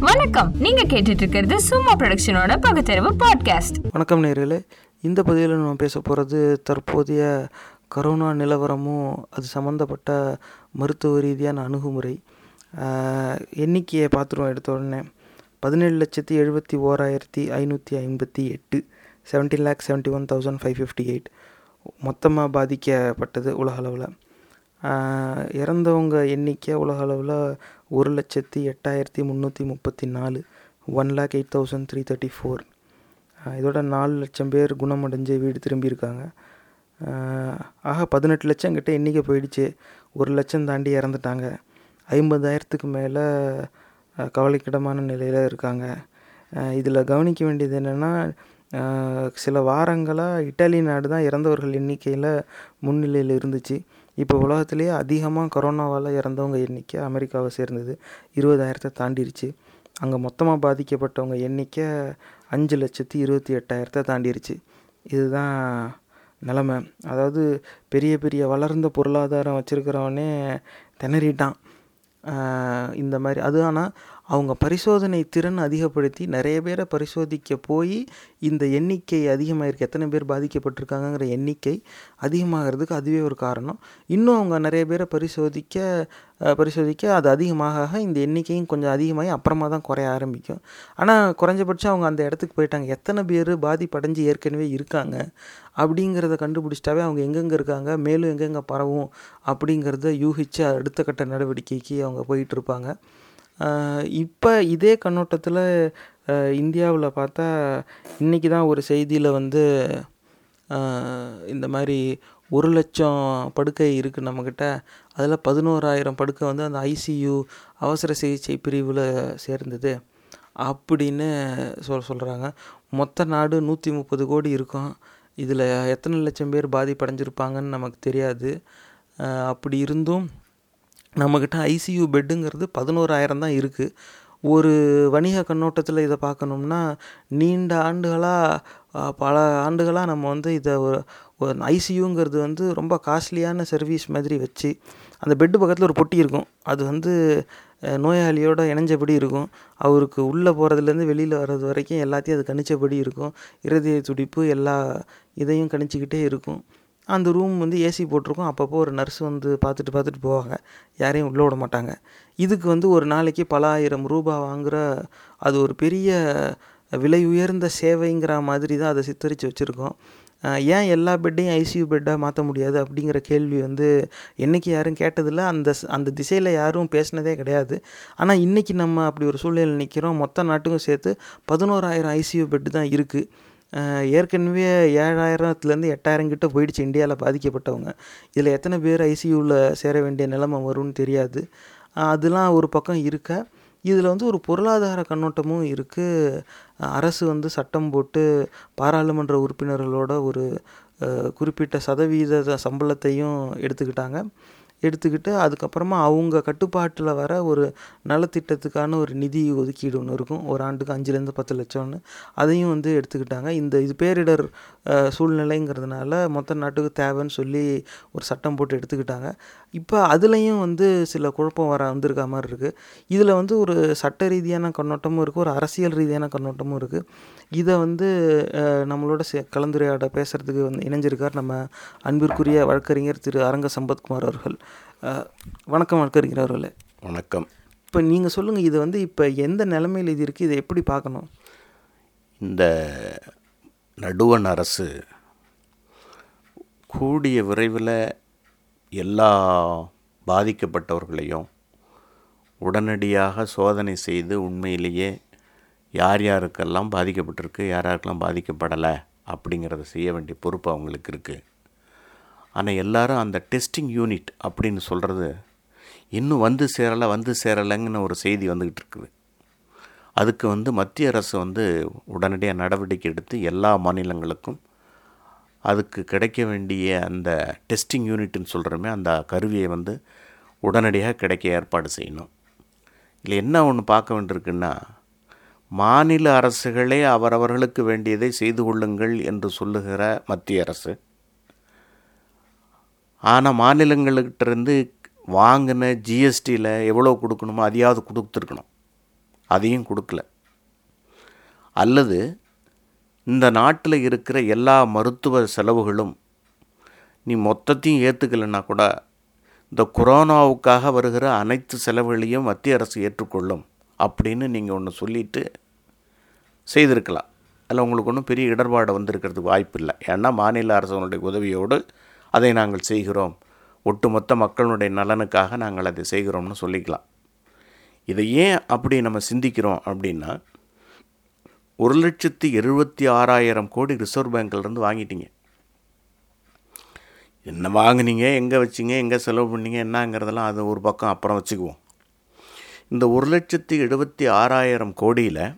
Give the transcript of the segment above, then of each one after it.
வணக்கம். நீங்க கேட்டுட்டு இருக்கிறது சும்மா ப்ரொடக்ஷனோட பகுத்தறிவு பாட்காஸ்ட் வணக்கம் நேர்களே. இந்த பதிவில் நம்ம பேச போகிறது தற்போதைய கரோனா நிலவரமும் அது சம்மந்தப்பட்ட மருத்துவ ரீதியான அணுகுமுறை. எண்ணிக்கையை பார்த்துருவோம் எடுத்த உடனே. பதினேழு லட்சத்தி எழுபத்தி ஓராயிரத்தி ஐநூற்றி ஐம்பத்தி எட்டு seventeen lakh seventy one thousand five fifty eight மொத்தமாக பாதிக்கப்பட்டது உலக அளவில். இறந்தவங்க எண்ணிக்கை உலக அளவில் ஒரு லட்சத்தி எட்டாயிரத்தி முந்நூற்றி முப்பத்தி நாலு one lakh eight thousand three thirty four இதோட நாலு லட்சம் பேர் குணமடைஞ்சு வீடு திரும்பியிருக்காங்க. ஆக பதினெட்டு லட்சம் கிட்ட எண்ணிக்கை போயிடுச்சு. ஒரு லட்சம் தாண்டி இறந்துட்டாங்க. ஐம்பதாயிரத்துக்கு மேலே கவலைக்கிடமான நிலையில் இருக்காங்க. இதில் கவனிக்க வேண்டியது என்னென்னா சில வாரங்களாக இட்டாலி நாடு தான் இறந்தவர்கள் எண்ணிக்கையில் முன்னிலையில் இருந்துச்சு. இப்போ உலகத்திலேயே அதிகமாக கொரோனாவால் இறந்தவங்க எண்ணிக்கை அமெரிக்காவை சேர்ந்தது இருபதாயிரத்தை தாண்டிருச்சு. அங்கே மொத்தமாக பாதிக்கப்பட்டவங்க எண்ணிக்கை அஞ்சு லட்சத்தி இருபத்தி எட்டாயிரத்தை தாண்டிருச்சு. இதுதான் நிலமை. அதாவது பெரிய பெரிய வளர்ந்த பொருளாதாரம் வச்சுருக்கிறவனே திணறிட்டான். இந்த மாதிரி. அது ஆனால் அவங்க பரிசோதனை திறன் அதிகப்படுத்தி நிறைய பேரை பரிசோதிக்க போய் இந்த எண்ணிக்கை அதிகமாகிருக்கு எத்தனை பேர் பாதிக்கப்பட்டிருக்காங்கங்கிற எண்ணிக்கை அதிகமாகிறதுக்கு அதுவே ஒரு காரணம். இன்னும் அவங்க நிறைய பேரை பரிசோதிக்க பரிசோதிக்க அது அதிகமாக ஆக இந்த எண்ணிக்கையும் கொஞ்சம் அதிகமாகி அப்புறமா தான் குறைய ஆரம்பிக்கும். ஆனால் குறைஞ்சபட்சம் அவங்க அந்த இடத்துக்கு போயிட்டாங்க. எத்தனை பேர் பாதிப்படைஞ்சு ஏற்கனவே இருக்காங்க அப்படிங்கிறத கண்டுபிடிச்சிட்டாவே அவங்க எங்கெங்கே இருக்காங்க மேலும் எங்கெங்கே பரவும் அப்படிங்கிறத யூகித்து அடுத்த கட்ட நடவடிக்கைக்கு அவங்க போயிட்டு இருப்பாங்க. இப்போ இதே கண்ணோட்டத்தில் இந்தியாவில் பார்த்தா இன்றைக்கி தான் ஒரு செய்தியில் வந்து இந்த மாதிரி ஒரு லட்சம் படுக்கை இருக்குது நம்மக்கிட்ட அதில் பதினோராயிரம் படுக்கை வந்து அந்த ஐசியு அவசர சிகிச்சை பிரிவில் சேர்ந்தது. அப்படின்னு சொல் சொல்கிறாங்க மொத்த நாடு நூற்றி முப்பது கோடி இருக்கும். இதில் எத்தனை லட்சம் பேர் பாதிப்படைஞ்சிருப்பாங்கன்னு நமக்கு தெரியாது. அப்படி இருந்தும் நம்மக்கிட்ட ஐசியூ பெட்டுங்கிறது பதினோராயிரம் தான் இருக்குது ஒரு வணிக கண்ணோட்டத்தில் இதை பார்க்கணும்னா நீண்ட ஆண்டுகளாக பல ஆண்டுகளாக நம்ம வந்து இதை ஒரு ஐசியூங்கிறது வந்து ரொம்ப காஸ்ட்லியான சர்வீஸ் மாதிரி வச்சு அந்த பெட்டு பக்கத்தில் ஒரு பொட்டி இருக்கும். அது வந்து நோயாளியோட இணைஞ்சபடி இருக்கும். அவருக்கு உள்ளே போகிறதுலேருந்து வெளியில் வர்றது வரைக்கும் எல்லாத்தையும் அது கணிச்சபடி இருக்கும். இருதய துடிப்பு எல்லா இதையும் கணிச்சிக்கிட்டே இருக்கும். அந்த ரூம் வந்து ஏசி போட்டிருக்கும். அப்பப்போ ஒரு நர்ஸ் வந்து பார்த்துட்டு பார்த்துட்டு போவாங்க. யாரையும் உள்ளே விட மாட்டாங்க. இதுக்கு வந்து ஒரு நாளைக்கு பல ஆயிரம் ரூபாய் வாங்குகிற அது ஒரு பெரிய விலை உயர்ந்த சேவைங்கிற மாதிரி தான் அதை சித்தரித்து வச்சுருக்கோம். ஏன் எல்லா பெட்டையும் ஐசியூ பெட்டாக மாற்ற முடியாது அப்படிங்கிற கேள்வி வந்து என்றைக்கு யாரும் கேட்டதில்ல. அந்த அந்த திசையில் யாரும் பேசினதே கிடையாது. ஆனால் இன்றைக்கி நம்ம அப்படி ஒரு சூழ்நிலையில் நிற்கிறோம் மொத்த நாட்டுக்கும் சேர்த்து பதினோராயிரம் ஐசியூ பெட்டு தான் இருக்குது ஏற்கனவே ஏழாயிரத்துலேருந்து எட்டாயிரம் கிட்ட போயிடுச்சு இந்தியாவில் பாதிக்கப்பட்டவங்க. இதில் எத்தனை பேர் ஐசியூவில் சேர வேண்டிய நிலைமை வரும்னு தெரியாது. அதெலாம் ஒரு பக்கம் இருக்க. இதில் வந்து ஒரு பொருளாதார கண்ணோட்டமும் இருக்குது அரசு வந்து சட்டம் போட்டு பாராளுமன்ற உறுப்பினர்களோட ஒரு குறிப்பிட்ட சதவீத சம்பளத்தையும் எடுத்துக்கிட்டாங்க. எடுத்துக்கிட்டு அதுக்கப்புறமா அவங்க கட்டுப்பாட்டில் வர ஒரு நலத்திட்டத்துக்கான ஒரு நிதி ஒதுக்கீடு ஒன்று இருக்கும். ஒரு ஆண்டுக்கு அஞ்சுலேருந்து பத்து லட்சம்னு. அதையும் வந்து எடுத்துக்கிட்டாங்க. இந்த இது பேரிடர் சூழ்நிலைங்கிறதுனால மொத்த நாட்டுக்கு தேவைன்னு சொல்லி ஒரு சட்டம் போட்டு எடுத்துக்கிட்டாங்க. இப்போ அதுலேயும் வந்து சில குழப்பம் வர வந்திருக்க மாதிரி இருக்குது இதில் வந்து ஒரு சட்ட ரீதியான கண்ணோட்டமும் இருக்குது ஒரு அரசியல் ரீதியான கண்ணோட்டமும் இருக்குது இதை வந்து நம்மளோட சே கலந்துரையாட பேசுகிறதுக்கு வந்து இணைஞ்சிருக்கார் நம்ம அன்பிற்குரிய வழக்கறிஞர் திரு. அரங்க சம்பத்குமார் அவர்கள். வணக்கம் வழக்கறிஞர் அவர்களே வணக்கம். இப்போ நீங்கள் சொல்லுங்கள் இது வந்து இப்போ எந்த நிலைமையில் இது இருக்குது இதை எப்படி பார்க்கணும்? இந்த நடுவண் அரசு கூடிய விரைவில் எல்லா பாதிக்கப்பட்டவர்களையும் உடனடியாக சோதனை செய்து உண்மையிலேயே யார் யாருக்கெல்லாம் பாதிக்கப்பட்டிருக்கு யார் யாருக்கெல்லாம் பாதிக்கப்படலை அப்படிங்கிறத செய்ய வேண்டிய பொறுப்பு அவங்களுக்கு இருக்குது ஆனால் எல்லாரும் அந்த டெஸ்டிங் யூனிட் அப்படின்னு சொல்கிறது இன்னும் வந்து சேரலை வந்து சேரலைங்கன்னு ஒரு செய்தி வந்துக்கிட்டு இருக்குது. அதுக்கு வந்து மத்திய அரசு வந்து உடனடியாக நடவடிக்கை எடுத்து எல்லா மாநிலங்களுக்கும் அதுக்கு கிடைக்க வேண்டிய அந்த டெஸ்டிங் யூனிட்னு சொல்கிறோமே அந்த கருவியை வந்து உடனடியாக கிடைக்க ஏற்பாடு செய்யணும். இதில் என்ன ஒன்று பார்க்க வேண்டியிருக்குன்னா மாநில அரசுகளே அவரவர்களுக்கு வேண்டியதை செய்து கொள்ளுங்கள் என்று சொல்லுகிற மத்திய அரசு ஆனால் மாநிலங்கள்கிட்ட இருந்து வாங்கின ஜிஎஸ்டியில் எவ்வளோ கொடுக்கணுமோ அதையாவது கொடுத்துருக்கணும். அதையும் கொடுக்கல. அல்லது இந்த நாட்டில் இருக்கிற எல்லா மருத்துவ செலவுகளும் நீ மொத்தத்தையும் ஏற்றுக்கலைன்னா கூட இந்த கொரோனாவுக்காக வருகிற அனைத்து செலவுகளையும் மத்திய அரசு ஏற்றுக்கொள்ளும் அப்படின்னு நீங்கள் ஒன்று சொல்லிட்டு செய்திருக்கலாம். அதில் உங்களுக்கு ஒன்றும் பெரிய இடர்பாடு வந்திருக்கிறதுக்கு வாய்ப்பு இல்லை. ஏன்னா மாநில அரசனுடைய உதவியோடு அதை நாங்கள் செய்கிறோம். ஒட்டுமொத்த மக்களுடைய நலனுக்காக நாங்கள் அதை செய்கிறோம்னு சொல்லிக்கலாம். இதை ஏன் அப்படி நம்ம சிந்திக்கிறோம் அப்படின்னா ஒரு லட்சத்தி எழுபத்தி ஆறாயிரம் கோடி ரிசர்வ் பேங்க்லேருந்து வாங்கிட்டீங்க. என்ன வாங்குனீங்க எங்கே வச்சிங்க எங்கே செலவு பண்ணீங்க என்னங்கிறதெல்லாம் அது ஒரு பக்கம் அப்புறம் வச்சுக்குவோம். இந்த ஒரு லட்சத்தி எழுபத்தி ஆறாயிரம் கோடியில்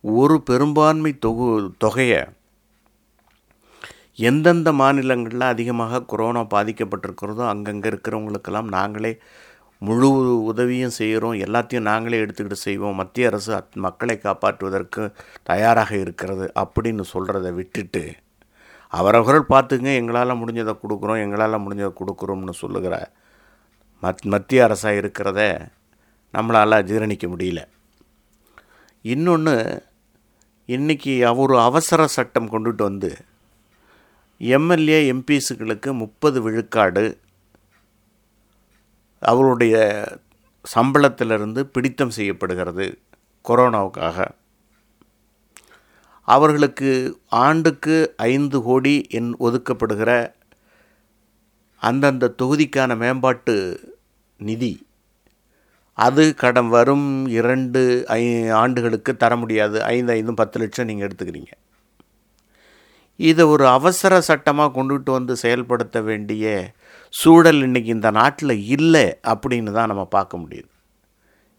ஒரு பெரும்பான்மை தொகு தொகையை எந்தெந்த மாநிலங்களில் அதிகமாக கொரோனா பாதிக்கப்பட்டிருக்கிறதோ அங்கங்கே இருக்கிறவங்களுக்கெல்லாம் நாங்களே முழு உதவியும் செய்கிறோம் எல்லாத்தையும் நாங்களே எடுத்துக்கிட்டு செய்வோம். மத்திய அரசு அத் மக்களை காப்பாற்றுவதற்கு தயாராக இருக்கிறது அப்படின்னு சொல்கிறத விட்டுட்டு அவரவர்கள் பார்த்துங்க எங்களால் முடிஞ்சதை கொடுக்குறோம் எங்களால் முடிஞ்சதை கொடுக்குறோம்னு சொல்லுகிற மத் மத்திய அரசாக இருக்கிறத நம்மளால் ஜீரணிக்க முடியல. இன்னொன்று இன்றைக்கி ஒரு அவசர சட்டம் கொண்டுட்டு வந்து எம்எல்ஏ எம்பிஸுகளுக்கு முப்பது விழுக்காடு அவருடைய சம்பளத்திலிருந்து பிடித்தம் செய்யப்படுகிறது கொரோனாவுக்காக. அவர்களுக்கு ஆண்டுக்கு ஐந்து கோடி என் ஒதுக்கப்படுகிற அந்தந்த தொகுதிக்கான மேம்பாட்டு நிதி அது கடன் வரும் இரண்டு ஐ ஆண்டுகளுக்கு தர முடியாது. ஐந்து ஐந்தும் பத்து லட்சம் நீங்கள் எடுத்துக்கிறீங்க. இதை ஒரு அவசர சட்டமாக கொண்டுகிட்டு வந்து செயல்படுத்த வேண்டிய சூழல் இன்றைக்கி இந்த நாட்டில் இல்லை அப்படின்னு தான் நம்ம பார்க்க முடியுது.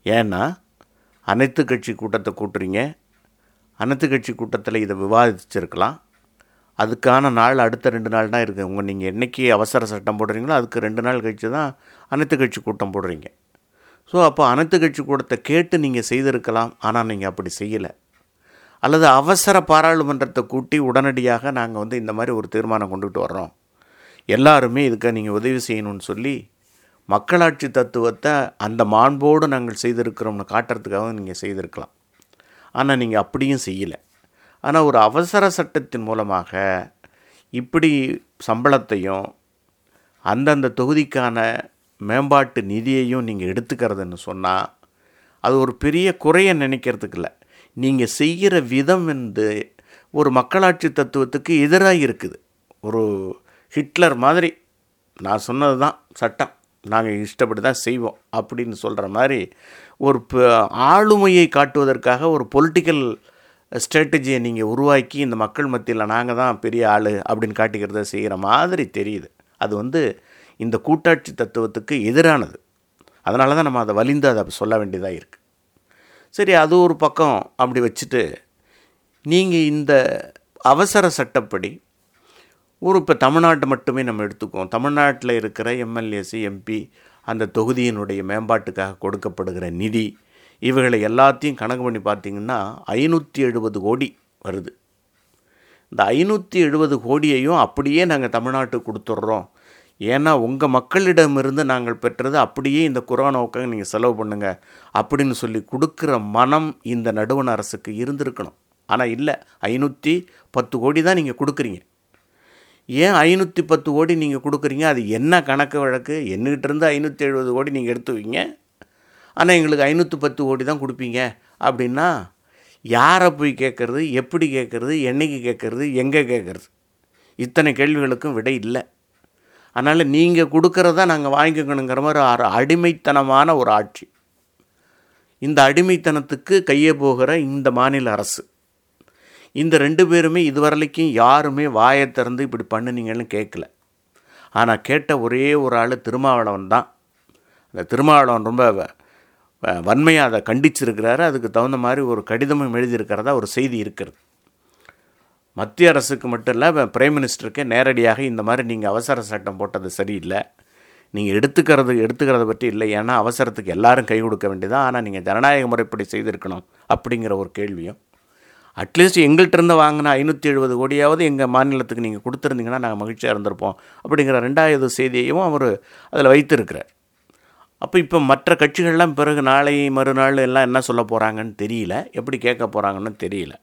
ஏன்னா அனைத்து கட்சி கூட்டத்தை கூட்டுறீங்க. அனைத்து கட்சி கூட்டத்தில் இதை விவாதிச்சிருக்கலாம். அதுக்கான நாள் அடுத்த ரெண்டு நாள் தான் இருக்குது உங்கள் நீங்கள் என்றைக்கு அவசர சட்டம் போடுறீங்களோ அதுக்கு ரெண்டு நாள் கழித்து தான் அனைத்து கட்சி கூட்டம் போடுறீங்க. ஸோ அப்போ அனைத்து கட்சி கூட்டத்தை கேட்டு நீங்கள் செய்திருக்கலாம். ஆனால் நீங்கள் அப்படி செய்யலை. அல்லது அவசர பாராளுமன்றத்தை கூட்டி உடனடியாக நாங்கள் வந்து இந்த மாதிரி ஒரு தீர்மானம் கொண்டுகிட்டு வர்றோம். எல்லாருமே இதுக்கு நீங்கள் உதவி செய்யணும்னு சொல்லி மக்களாட்சி தத்துவத்தை அந்த மாண்போடு நாங்கள் செய்திருக்கிறோம்னு காட்டுறதுக்காக நீங்கள் செய்திருக்கலாம். ஆனால் நீங்கள் அப்படியும் செய்யலை. ஆனால் ஒரு அவசர சட்டத்தின் மூலமாக இப்படி சம்பளத்தையும் அந்தந்த தொகுதிக்கான மேம்பாட்டு நிதியையும் நீங்கள் எடுத்துக்கிறதுன்னு சொன்னால் அது ஒரு பெரிய குறைய நினைக்கிறதுக்கு இல்லை. நீங்கள் செய்கிற விதம் வந்து ஒரு மக்களாட்சி தத்துவத்துக்கு எதிராக இருக்குது. ஒரு ஹிட்லர் மாதிரி நான் சொன்னது தான் சட்டம் நாங்கள் இஷ்டப்படி தான் செய்வோம் அப்படின்னு சொல்கிற மாதிரி ஒரு ஆளுமையை காட்டுவதற்காக ஒரு பொலிட்டிக்கல் ஸ்ட்ராட்டஜியை நீங்கள் உருவாக்கி இந்த மக்கள் மத்தியில் நாங்கள் தான் பெரிய ஆள் அப்படின்னு காட்டிக்கிறத செய்கிற மாதிரி தெரியுது. அது வந்து இந்த கூட்டாட்சி தத்துவத்துக்கு எதிரானது. அதனால தான் நம்ம அதை வலிந்து அதை சொல்ல வேண்டியதாக இருக்குது சரி அது ஒரு பக்கம் அப்படி வச்சுட்டு நீங்கள் இந்த அவசர சட்டப்படி ஒரு இப்போ தமிழ்நாட்டை மட்டுமே நம்ம எடுத்துக்குவோம். தமிழ்நாட்டில் இருக்கிற எம்எல்ஏசி எம்பி அந்த தொகுதியினுடைய மேம்பாட்டுக்காக கொடுக்கப்படுகிற நிதி இவைகளை எல்லாத்தையும் கணக்கு பண்ணி பார்த்தீங்கன்னா ஐநூற்றி எழுபது கோடி வருது. இந்த ஐநூற்றி எழுபது கோடியையும் அப்படியே நாங்கள் தமிழ்நாட்டுக்கு கொடுத்துட்றோம். ஏன்னா உங்கள் மக்களிடமிருந்து நாங்கள் பெற்றது அப்படியே இந்த குரானோக்காக நீங்கள் செலவு பண்ணுங்கள் அப்படின்னு சொல்லி கொடுக்குற மனம் இந்த நடுவண் அரசுக்கு இருந்திருக்கணும். ஆனால் இல்லை ஐநூற்றி பத்து கோடி தான் நீங்கள் கொடுக்குறீங்க. ஏன் ஐநூற்றி பத்து கோடி நீங்கள் கொடுக்குறீங்க? அது என்ன கணக்கு வழக்கு? என்னகிட்ட இருந்து ஐநூற்றி எழுபது கோடி நீங்கள் எடுத்து வைங்க. ஆனால் எங்களுக்கு ஐநூற்றி பத்து கோடி தான் கொடுப்பீங்க. அப்படின்னா யாரை போய் கேட்குறது எப்படி கேட்குறது என்னைக்கு கேட்குறது எங்கே கேட்குறது இத்தனை கேள்விகளுக்கும் விடை இல்லை. அதனால் நீங்கள் கொடுக்குறத நாங்கள் வாங்கிக்கணுங்கிற மாதிரி ஒரு அடிமைத்தனமான ஒரு ஆட்சி. இந்த அடிமைத்தனத்துக்கு கையே போகிற இந்த மாநில அரசு. இந்த ரெண்டு பேருமே இதுவரைக்கும் யாருமே வாயை திறந்து இப்படி பண்ணுனீங்கன்னு கேட்கல. ஆனால் கேட்ட ஒரே ஒரு ஆள் திருமாவளவன் தான். அந்த திருமாவளவன் ரொம்ப வ- வ- வன்மையாக அதை கண்டிச்சிருக்கிறாரு. அதுக்கு தகுந்த மாதிரி ஒரு கடிதமும் எழுதியிருக்கிறதா ஒரு செய்தி இருக்கிறது. மத்திய அரசுக்கு மட்டும் இல்லை பிரைம் மினிஸ்டருக்கு நேரடியாக இந்த மாதிரி நீங்கள் அவசர சட்டம் போட்டது சரியில்லை. நீங்கள் எடுத்துக்கிறது எடுத்துக்கிறத பற்றி இல்லை. ஏன்னா அவசரத்துக்கு எல்லாரும் கை கொடுக்க வேண்டியதான் ஆனால் நீங்கள் ஜனநாயக முறைப்படி செய்திருக்கணும் அப்படிங்கிற ஒரு கேள்வியும். அட்லீஸ்ட் எங்கள்கிட்டருந்து வாங்கின ஐநூற்றி எழுபது கோடியாவது எங்கள் மாநிலத்துக்கு நீங்கள் கொடுத்துருந்தீங்கன்னா நாங்கள் மகிழ்ச்சியாக இருந்திருப்போம் அப்படிங்கிற ரெண்டாவது செய்தியையும் அவர் அதில் வைத்திருக்கிறார். அப்போ இப்போ மற்ற கட்சிகள்லாம் பிறகு நாளை மறுநாள் எல்லாம் என்ன சொல்ல போகிறாங்கன்னு தெரியல. எப்படி கேட்க போகிறாங்கன்னு தெரியல.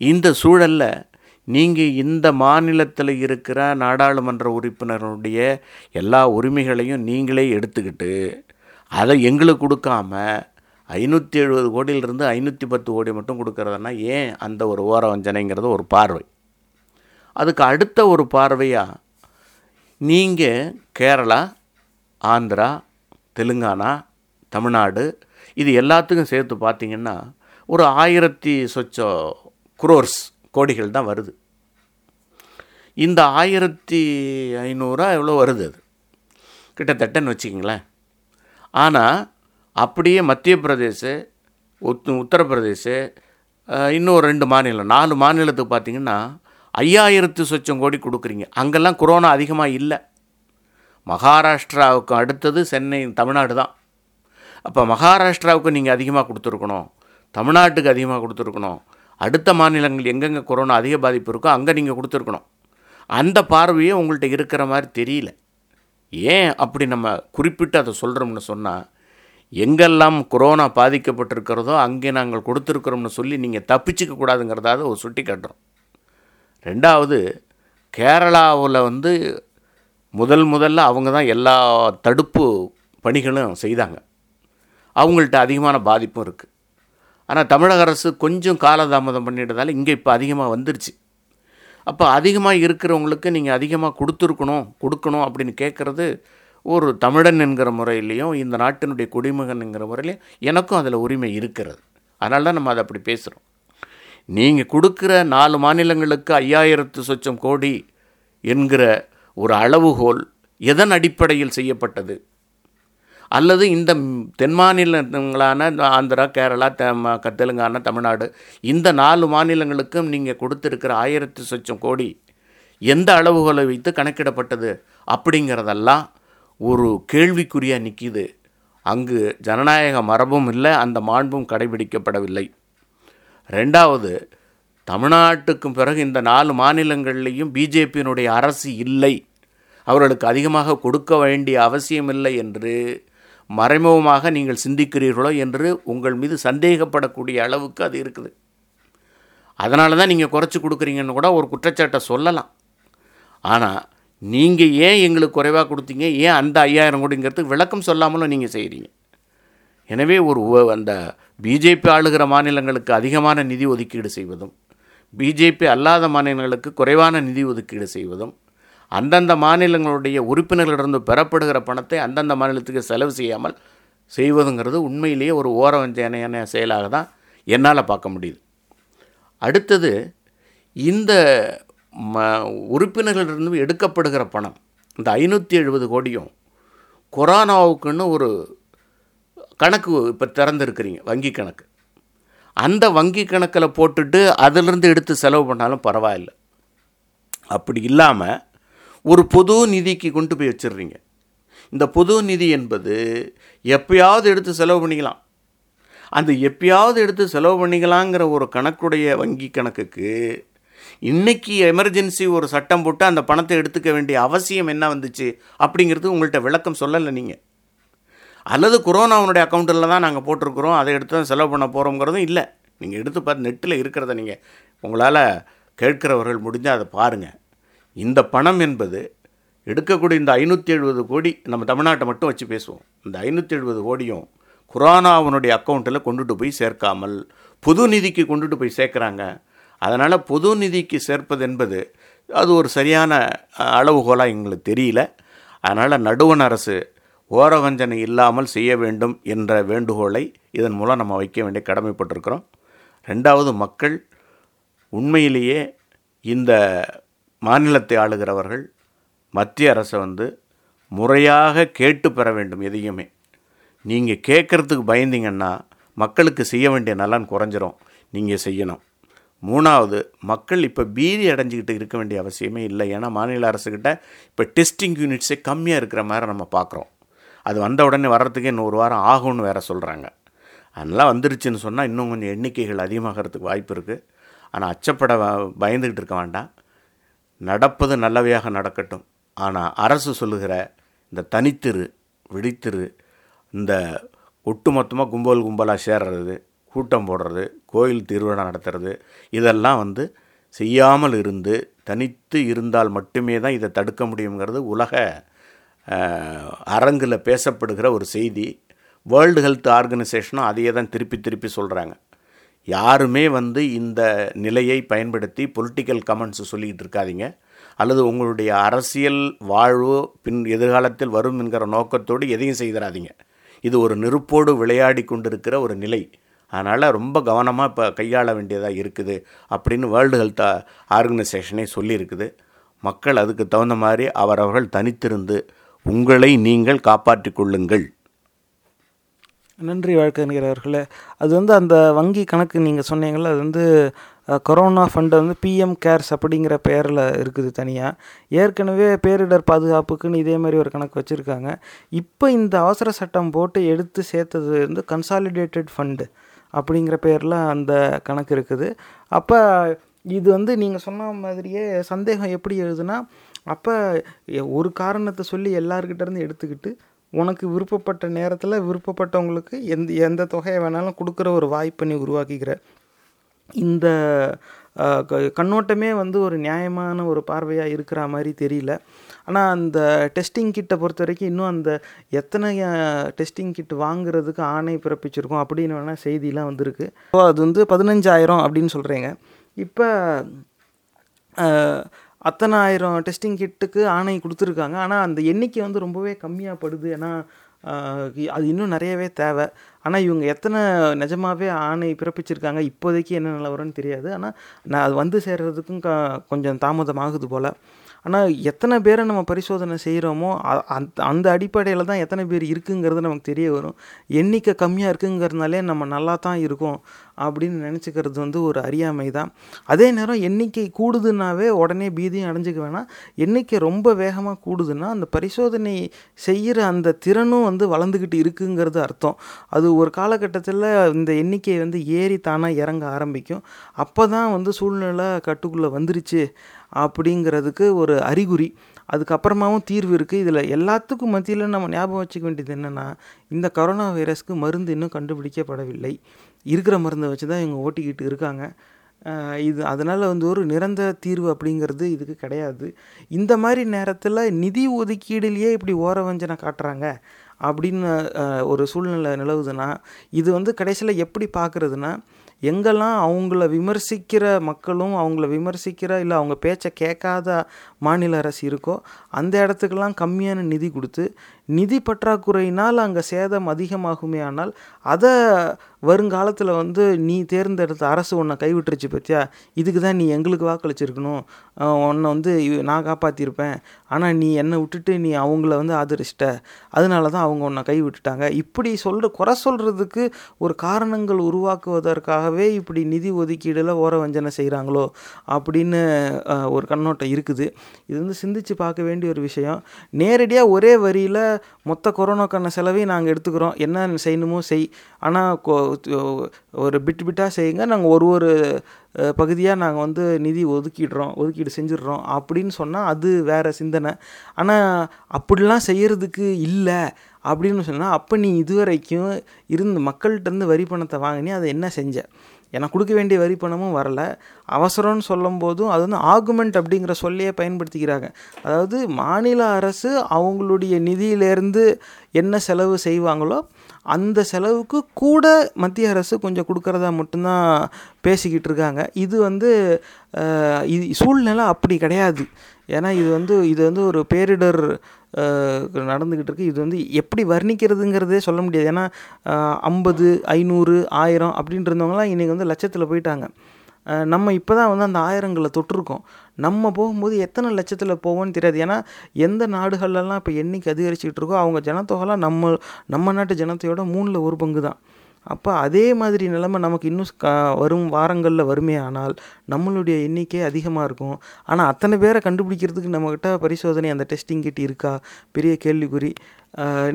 இந்த சூழலில் நீங்கள் இந்த மாநிலத்தில் இருக்கிற நாடாளுமன்ற உறுப்பினருடைய எல்லா உரிமைகளையும் நீங்களே எடுத்துக்கிட்டு அதை எங்களுக்கு கொடுக்காம ஐநூற்றி எழுபது கோடியிலிருந்து ஐநூற்றி பத்து கோடி மட்டும் கொடுக்குறதுனா ஏன் அந்த ஒரு ஓர வஞ்சனைங்கிறது ஒரு பார்வை. அதுக்கு அடுத்த ஒரு பார்வையாக நீங்கள் கேரளா ஆந்திரா தெலுங்கானா தமிழ்நாடு இது எல்லாத்துக்கும் சேர்த்து பார்த்தீங்கன்னா ஒரு ஆயிரத்தி சொச்சம் குரோர்ஸ் கோடிகள் தான் வருது. இந்த ஆயிரத்தி ஐநூறுரூவா எவ்வளோ வருது அது? கிட்டத்தட்டன்னு வச்சுக்கிங்களேன். ஆனால் அப்படியே மத்திய பிரதேச உத் உத்தரப்பிரதேச இன்னும் ரெண்டு மாநிலம் நாலு மாநிலத்துக்கு பார்த்தீங்கன்னா ஐயாயிரத்து சொச்சம் கோடி கொடுக்குறீங்க. அங்கெல்லாம் கொரோனா அதிகமாக இல்லை. மகாராஷ்டிராவுக்கு அடுத்தது சென்னை தமிழ்நாடு தான். அப்போ மகாராஷ்டிராவுக்கு நீங்கள் அதிகமாக கொடுத்துருக்கணும். தமிழ்நாட்டுக்கு அதிகமாக கொடுத்துருக்கணும். அடுத்த மாநிலங்கள் எங்கெங்கே கொரோனா அதிக பாதிப்பு இருக்கோ அங்கே நீங்கள் கொடுத்துருக்கணும். அந்த பார்வையே உங்கள்கிட்ட இருக்கிற மாதிரி தெரியல. ஏன் அப்படி நம்ம குறிப்பிட்டு அதை சொல்கிறோம்னு சொன்னால் எங்கெல்லாம் கொரோனா பாதிக்கப்பட்டிருக்கிறதோ அங்கே நாங்கள் கொடுத்துருக்குறோம்னு சொல்லி நீங்கள் தப்பிச்சுக்க கூடாதுங்கிறதாவது ஒரு சுட்டி காட்டுறோம் ரெண்டாவது கேரளாவில் வந்து முதல் முதல்ல அவங்க தான் எல்லா தடுப்பு பணிகளும் செய்தாங்க. அவங்கள்ட்ட அதிகமான பாதிப்பும் இருக்குது ஆனால் தமிழக அரசு கொஞ்சம் காலதாமதம் பண்ணிட்டதால் இங்கே இப்போ அதிகமாக வந்துருச்சு. அப்போ அதிகமாக இருக்கிறவங்களுக்கு நீங்கள் அதிகமாக கொடுத்துருக்கணும் கொடுக்கணும் அப்படின்னு கேட்குறது ஒரு தமிழன் என்கிற முறையிலையும் இந்த நாட்டினுடைய குடிமகன் என்கிற முறையிலையும் எனக்கும் அதில் உரிமை இருக்கிறது. அதனால தான் நம்ம அதை அப்படி பேசுகிறோம் நீங்கள் கொடுக்குற நாலு மாநிலங்களுக்கு ஐயாயிரத்து சொச்சம் கோடி என்கிற ஒரு அளவுகோல் எதன் அடிப்படையில் செய்யப்பட்டது? அல்லது இந்த தென் மாநிலங்களான ஆந்திரா கேரளா த தெலுங்கானா தமிழ்நாடு இந்த நாலு மாநிலங்களுக்கும் நீங்கள் கொடுத்துருக்கிற ஆயிரத்து சொச்சம் கோடி எந்த அளவுகளை வைத்து கணக்கிடப்பட்டது அப்படிங்கிறதெல்லாம் ஒரு கேள்விக்குறியாக நிற்கிது அங்கு ஜனநாயக மரபும் இல்லை அந்த மாண்பும் கடைபிடிக்கப்படவில்லை. ரெண்டாவது தமிழ்நாட்டுக்கும் பிறகு இந்த நாலு மாநிலங்கள்லேயும் பிஜேபியினுடைய அரசு இல்லை. அவர்களுக்கு அதிகமாக கொடுக்க வேண்டிய அவசியமில்லை என்று மறைமுகமாக நீங்கள் சிந்திக்கிறீர்களோ என்று உங்கள் மீது சந்தேகப்படக்கூடிய அளவுக்கு அது இருக்குது. அதனால தான் நீங்கள் குறைச்சி கொடுக்குறீங்கன்னு கூட ஒரு குற்றச்சாட்டை சொல்லலாம். ஆனால் நீங்கள் ஏன் எங்களுக்கு குறைவாக கொடுத்தீங்க? ஏன் அந்த ஐயாயிரம் கோடிங்கிறது விளக்கம் சொல்லாமலும் நீங்கள் செய்கிறீங்க எனவே ஒரு அந்த பிஜேபி ஆளுகிற மாநிலங்களுக்கு அதிகமான நிதி ஒதுக்கீடு செய்வதும் பிஜேபி அல்லாத மாநிலங்களுக்கு குறைவான நிதி ஒதுக்கீடு செய்வதும் அந்தந்த மாநிலங்களுடைய உறுப்பினர்களிடந்து பெறப்படுகிற பணத்தை அந்தந்த மாநிலத்துக்கு செலவு செய்யாமல் செய்வதுங்கிறது உண்மையிலேயே ஒரு ஓரவஞ்சனையான செயலாக தான் என்னால் பார்க்க முடியுது. அடுத்தது இந்த ம உறுப்பினர்களிடந்து எடுக்கப்படுகிற பணம் இந்த ஐநூற்றி எழுபது கோடியும் கொரோனாவுக்குன்னு ஒரு கணக்கு இப்போ திறந்துருக்கிறீங்க வங்கி கணக்கு. அந்த வங்கி கணக்கில் போட்டுட்டு அதிலிருந்து எடுத்து செலவு பண்ணாலும் பரவாயில்லை. அப்படி இல்லாமல் ஒரு பொது நிதிக்கு கொண்டு போய் வச்சிடுறீங்க. இந்த பொது நிதி என்பது எப்பயாவது எடுத்து செலவு பண்ணிக்கலாம். அந்த எப்பயாவது எடுத்து செலவு பண்ணிக்கலாங்கிற ஒரு கணக்குடைய வங்கி கணக்குக்கு இன்னைக்கு எமர்ஜென்சி ஒரு சட்டம் போட்டு அந்த பணத்தை எடுத்துக்க வேண்டிய அவசியம் என்ன வந்துச்சு அப்படிங்கிறது உங்கள்கிட்ட விளக்கம் சொல்லலை நீங்கள் அல்லது கொரோனாவுடைய அக்கௌண்ட்டில் தான் நாங்கள் போட்டிருக்கிறோம் அதை எடுத்து தான் செலவு பண்ண போகிறோங்கிறதும் இல்லை. நீங்கள் எடுத்து பார்த்து நெட்டில் இருக்கிறத நீங்கள் உங்களால் கேட்கிறவர்கள் முடிஞ்சால் அதை பாருங்கள் இந்த பணம் என்பது எடுக்கக்கூடிய இந்த ஐநூற்றி எழுபது கோடி நம்ம தமிழ்நாட்டை மட்டும் வச்சு பேசுவோம். இந்த ஐநூற்றி எழுபது கோடியும் குரானாவனுடைய அக்கௌண்ட்டில் கொண்டுட்டு போய் சேர்க்காமல் பொது நிதிக்கு கொண்டுட்டு போய் சேர்க்குறாங்க. அதனால் பொது நிதிக்கு சேர்ப்பது என்பது அது ஒரு சரியான அளவுகோலாக எங்களுக்கு தெரியல. அதனால் நடுவண் அரசு ஓரவஞ்சனை இல்லாமல் செய்ய வேண்டும் என்ற வேண்டுகோளை இதன் மூலம் நம்ம வைக்க வேண்டிய கடமைப்பட்டிருக்கிறோம். ரெண்டாவது மக்கள் உண்மையிலேயே இந்த மாநிலத்தை ஆளுகிறவர்கள் மத்திய அரசை வந்து முறையாக கேட்டு பெற வேண்டும் எதையுமே. நீங்கள் கேட்குறதுக்கு பயந்தீங்கன்னா மக்களுக்கு செய்ய வேண்டிய நலன் குறைஞ்சிரும். நீங்கள் செய்யணும். மூணாவது மக்கள் இப்போ பீதி அடைஞ்சிக்கிட்டு இருக்க வேண்டிய அவசியமே இல்லை. ஏன்னா மாநில அரசுக்கிட்ட இப்போ டெஸ்டிங் யூனிட்ஸே கம்மியாக இருக்கிற மாதிரி நம்ம பார்க்குறோம் அது வந்த உடனே வர்றதுக்கே இன்னொரு வாரம் ஆகும்னு வேறு சொல்கிறாங்க அதெல்லாம் வந்துருச்சுன்னு சொன்னால் இன்னும் கொஞ்சம் எண்ணிக்கைகள் அதிகமாகிறதுக்கு வாய்ப்பு இருக்குது ஆனால் அச்சப்பட பயந்துக்கிட்டு இருக்க வேண்டாம். நடப்பது நல்லவையாக நடக்கட்டும். ஆனால் அரசு சொல்லுகிற இந்த தனித்திரு விழித்திரு இந்த ஒட்டுமொத்தமாக கும்பல் கும்பலாக சேர்றது கூட்டம் போடுறது கோயில் திருவிழா நடத்துறது இதெல்லாம் வந்து செய்யாமல் இருந்து தனித்து இருந்தால் மட்டுமே தான் இதை தடுக்க முடியுங்கிறது உலக அரங்கில் பேசப்படுகிற ஒரு செய்தி. வேர்ல்டு ஹெல்த் ஆர்கனைசேஷனும் அதையே தான் திருப்பி திருப்பி சொல்கிறாங்க யாருமே வந்து இந்த நிலையை பயன்படுத்தி பொலிட்டிக்கல் கமெண்ட்ஸ் சொல்லிக்கிட்டு இருக்காதீங்க. அல்லது உங்களுடைய அரசியல் வாழ்வு பின் எதிர்காலத்தில் வரும் என்கிற நோக்கத்தோடு எதையும் செய்திடாதீங்க இது ஒரு நெருப்போடு விளையாடி கொண்டிருக்கிற ஒரு நிலை. அதனால் ரொம்ப கவனமாக இப்போ கையாள வேண்டியதாக இருக்குது அப்படின்னு வேர்ல்டு ஹெல்த் ஆர்கனைசேஷனே சொல்லியிருக்குது. மக்கள் அதுக்கு தகுந்த மாதிரி அவரவர்கள் தனித்திருந்து உங்களை நீங்கள் காப்பாற்றிக் கொள்ளுங்கள். நன்றி வழக்கறிஞர்களே அது வந்து அந்த வங்கி கணக்கு நீங்கள் சொன்னீங்கள்ல அது வந்து கொரோனா ஃபண்டு வந்து பிஎம் கேர்ஸ் அப்படிங்கிற பெயரில் இருக்குது தனியாக ஏற்கனவே பேரிடர் பாதுகாப்புக்குன்னு இதே மாதிரி ஒரு கணக்கு வச்சுருக்காங்க. இப்போ இந்த அவசர சட்டம் போட்டு எடுத்து சேர்த்தது வந்து கன்சாலிடேட்டட் ஃபண்டு அப்படிங்கிற பேரில் அந்த கணக்கு இருக்குது. அப்போ இது வந்து நீங்கள் சொன்ன மாதிரியே சந்தேகம் எப்படி எழுதுனா அப்போ ஒரு காரணத்தை சொல்லி எல்லாருக்கிட்டேருந்து எடுத்துக்கிட்டு உனக்கு விருப்பப்பட்ட நேரத்தில் விருப்பப்பட்டவங்களுக்கு எந்த எந்த தொகையை வேணாலும் கொடுக்குற ஒரு வாய்ப்பை நீ உருவாக்கிக்கிற. இந்த க- கண்ணோட்டமே வந்து ஒரு நியாயமான ஒரு பார்வையாக இருக்கிற மாதிரி தெரியல. ஆனால் அந்த டெஸ்டிங் கிட்டை பொறுத்த வரைக்கும் இன்னும் அந்த எத்தனை டெஸ்டிங் கிட் வாங்குறதுக்கு ஆணை பிறப்பிச்சிருக்கோம் அப்படின்னு வேணால் செய்திலாம் வந்திருக்கு. ஸோ அது வந்து பதினஞ்சாயிரம் அப்படின்னு சொல்கிறீங்க இப்போ அத்தனை ஆயிரம் டெஸ்டிங் கிட்டுக்கு ஆணை கொடுத்துருக்காங்க. ஆனால் அந்த எண்ணிக்கை வந்து ரொம்பவே கம்மியாக படுது ஏன்னா அது இன்னும் நிறையவே தேவை. ஆனால் இவங்க எத்தனை நிஜமாகவே ஆணை பிறப்பிச்சிருக்காங்க இப்போதைக்கு என்ன நிலவரம்னு தெரியாது. ஆனால் நான் அது வந்து சேர்றதுக்கும் க கொஞ்சம் தாமதமாகுது போல். ஆனால் எத்தனை பேரை நம்ம பரிசோதனை செய்கிறோமோ அந்த அந்த அடிப்படையில் தான் எத்தனை பேர் இருக்குங்கிறது நமக்கு தெரிய வரும். எண்ணிக்கை கம்மியாக இருக்குங்கிறதுனாலே நம்ம நல்லா தான் இருக்கோம். அப்படின்னு நினச்சிக்கிறது வந்து ஒரு அறியாமை தான் அதே நேரம் எண்ணிக்கை கூடுதுன்னாவே உடனே பீதியும் அடைஞ்சிக்க வேணாம். எண்ணிக்கை ரொம்ப வேகமாக கூடுதுன்னா அந்த பரிசோதனை செய்கிற அந்த திறனும் வந்து வளர்ந்துக்கிட்டு இருக்குங்கிறது அர்த்தம். அது ஒரு காலகட்டத்தில் இந்த எண்ணிக்கை வந்து ஏறி தானாக இறங்க ஆரம்பிக்கும். அப்போ தான் வந்து சூழ்நிலை கட்டுக்குள்ளே வந்துருச்சு அப்படிங்கிறதுக்கு ஒரு அறிகுறி. அதுக்கப்புறமாவும் தீர்வு இருக்குது இதில் எல்லாத்துக்கும் மத்தியில் நம்ம ஞாபகம் வச்சுக்க வேண்டியது என்னென்னா இந்த கொரோனா வைரஸ்க்கு மருந்து இன்னும் கண்டுபிடிக்கப்படவில்லை. இருக்கிற மருந்தை வச்சு தான் இவங்க ஓட்டிக்கிட்டு இருக்காங்க. இது அதனால் வந்து ஒரு நிரந்தர தீர்வு அப்படிங்கிறது இதுக்கு கிடையாது. இந்த மாதிரி நேரத்தில் நிதி ஒதுக்கீடுலேயே இப்படி ஓரவஞ்சனை காட்டுறாங்க அப்படின்னு ஒரு சூழ்நிலை நிலவுதுன்னா இது வந்து கடைசியில் எப்படி பார்க்குறதுனா எங்கெல்லாம் அவங்கள விமர்சிக்கிற மக்களும் அவங்கள விமர்சிக்கிற இல்லை அவங்க பேச்சை கேட்காத மாநில அரசு இருக்கோ அந்த இடத்துக்கெல்லாம் கம்மியான நிதி கொடுத்து நிதி பற்றாக்குறையினால் அங்கே சேதம் அதிகமாகுமே ஆனால் அதை வருங்காலத்தில் வந்து நீ தேர்ந்தெடுத்த அரசு உன்னை கைவிட்டுருச்சு பற்றியா இதுக்கு தான் நீ எங்களுக்கு வாக்களிச்சிருக்கணும். உன்னை வந்து நான் காப்பாற்றிருப்பேன் ஆனால் நீ என்னை விட்டுட்டு நீ அவங்கள வந்து ஆதரிச்சிட்ட. அதனால தான் அவங்க உன்னை கை விட்டுட்டாங்க இப்படி சொல்கிற குறை சொல்கிறதுக்கு ஒரு காரணங்கள் உருவாக்குவதற்காகவே இப்படி நிதி ஒதுக்கீடில் ஓர வஞ்சனை செய்கிறாங்களோ அப்படின்னு ஒரு கண்ணோட்டம் இருக்குது. இது வந்து சிந்திச்சு பார்க்க வேண்டிய ஒரு விஷயம். நேரடியாக ஒரே வரியில் மொத்த கொரோனாக்கான செலவையும் நாங்கள் எடுத்துக்கிறோம். என்ன செய்யணுமோ செய். ஆனால் ஒரு பிட் பிட்டாக செய்யுங்க. நாங்கள் ஒரு ஒரு பகுதியாக நாங்கள் வந்து நிதி ஒதுக்கிடுறோம். ஒதுக்கீடு செஞ்சிடுறோம். அப்படின்னு சொன்னால் அது வேறு சிந்தனை. ஆனால் அப்படிலாம் செய்கிறதுக்கு இல்லை அப்படின்னு சொன்னால் அப்போ நீ இதுவரைக்கும் இருந்து மக்கள்கிட்டருந்து வரி பணத்தை வாங்கினி அதை என்ன செஞ்ச? எனக்கு கொடுக்க வேண்டிய வரி பணமும் வரல. அவசரம்னு சொல்லும் போதும் அது வந்து ஆகுமெண்ட் அப்படிங்கிற சொல்லையே பயன்படுத்திக்கிறாங்க. அதாவது மாநில அரசு அவங்களுடைய நிதியிலேருந்து என்ன செலவு செய்வாங்களோ அந்த செலவுக்கு கூட மத்திய அரசு கொஞ்சம் கொடுக்குறதா மட்டும்தான் பேசிக்கிட்டு இருக்காங்க. இது வந்து இது சூழ்நிலை அப்படி கிடையாது. ஏன்னா இது வந்து இது வந்து ஒரு பேரிடர் நடந்துக்கிட்டு இருக்கு. இது வந்து எப்படி வர்ணிக்கிறதுங்கிறதே சொல்ல முடியாது. ஏன்னா ஐம்பது ஐநூறு ஆயிரம் அப்படின்ட்டு இருந்தவங்களாம் இன்றைக்கி வந்து லட்சத்தில் போயிட்டாங்க. நம்ம இப்போ தான் வந்து அந்த ஆயிரங்களை தொட்டிருக்கோம். நம்ம போகும்போது எத்தனை லட்சத்தில் போவோம்னு தெரியாது. ஏன்னா எந்த நாடுகள்லாம் இப்போ எண்ணிக்கை அதிகரிச்சுக்கிட்டு இருக்கோ அவங்க ஜனத்தொகைலாம் நம்ம நம்ம நாட்டு ஜனத்தையோட மூணில் ஒரு பங்கு தான். அப்போ அதே மாதிரி நிலைமை நமக்கு இன்னும் க வரும் வாரங்களில் வருமே ஆனால் நம்மளுடைய எண்ணிக்கை அதிகமாக இருக்கும். ஆனால் அத்தனை பேரை கண்டுபிடிக்கிறதுக்கு நம்மக்கிட்ட பரிசோதனை அந்த டெஸ்டிங் கிட் இருக்கா? பெரிய கேள்விக்குறி.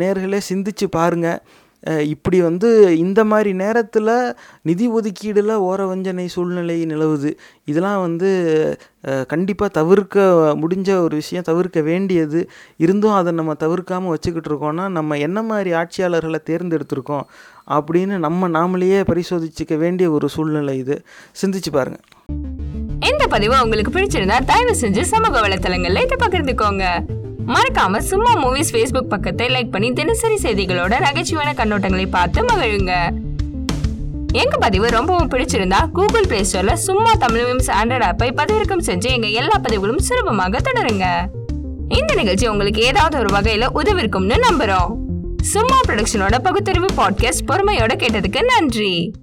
நேர்களே சிந்திச்சு பாருங்கள் இப்படி வந்து இந்த மாதிரி நேரத்தில் நிதி ஒதுக்கீடில் ஓர வஞ்சனை சூழ்நிலை நிலவுது. இதெல்லாம் வந்து கண்டிப்பாக தவிர்க்க முடிஞ்ச ஒரு விஷயம் தவிர்க்க வேண்டியது. இருந்தும் அதை நம்ம தவிர்க்காமல் வச்சுக்கிட்டு இருக்கோம்னா நம்ம என்ன மாதிரி ஆட்சியாளர்களை தேர்ந்தெடுத்திருக்கோம் அப்படின்னு நம்ம நாமளையே பரிசோதிச்சுக்க வேண்டிய ஒரு சூழ்நிலை இது. சிந்திச்சு பாருங்கள் இந்த பதிவு உங்களுக்கு பிடிச்சிருந்தா தயவு செஞ்சு சமூக வலைத்தளங்கள்ல இதை பகிர்ந்துக்கோங்க. மறக்காம சும்மா மூவிஸ் ஃபேஸ்புக் பக்கத்தை லைக் பண்ணி தினசரி செய்திகளோட நகைச்சுவையான கண்ணோட்டங்களை பார்த்து மகிழுங்க. எங்க பதிவு ரொம்பவும் பிடிச்சிருந்தா கூகுள் பிளே ஸ்டோர்ல சும்மா தமிழ் மீம்ஸ் ஆண்ட்ராய்ட் ஆப்பை பதிவிறக்கம் செஞ்சு எங்க எல்லா பதிவுகளும் சுலபமாக தொடருங்க. இந்த நிகழ்ச்சி உங்களுக்கு ஏதாவது ஒரு வகையில உதவிருக்கும்னு நம்புறோம். சும்மா ப்ரொடக்ஷனோட பகுத்தறிவு பாட்காஸ்ட் பொறுமையோட கேட்டதுக்கு நன்றி.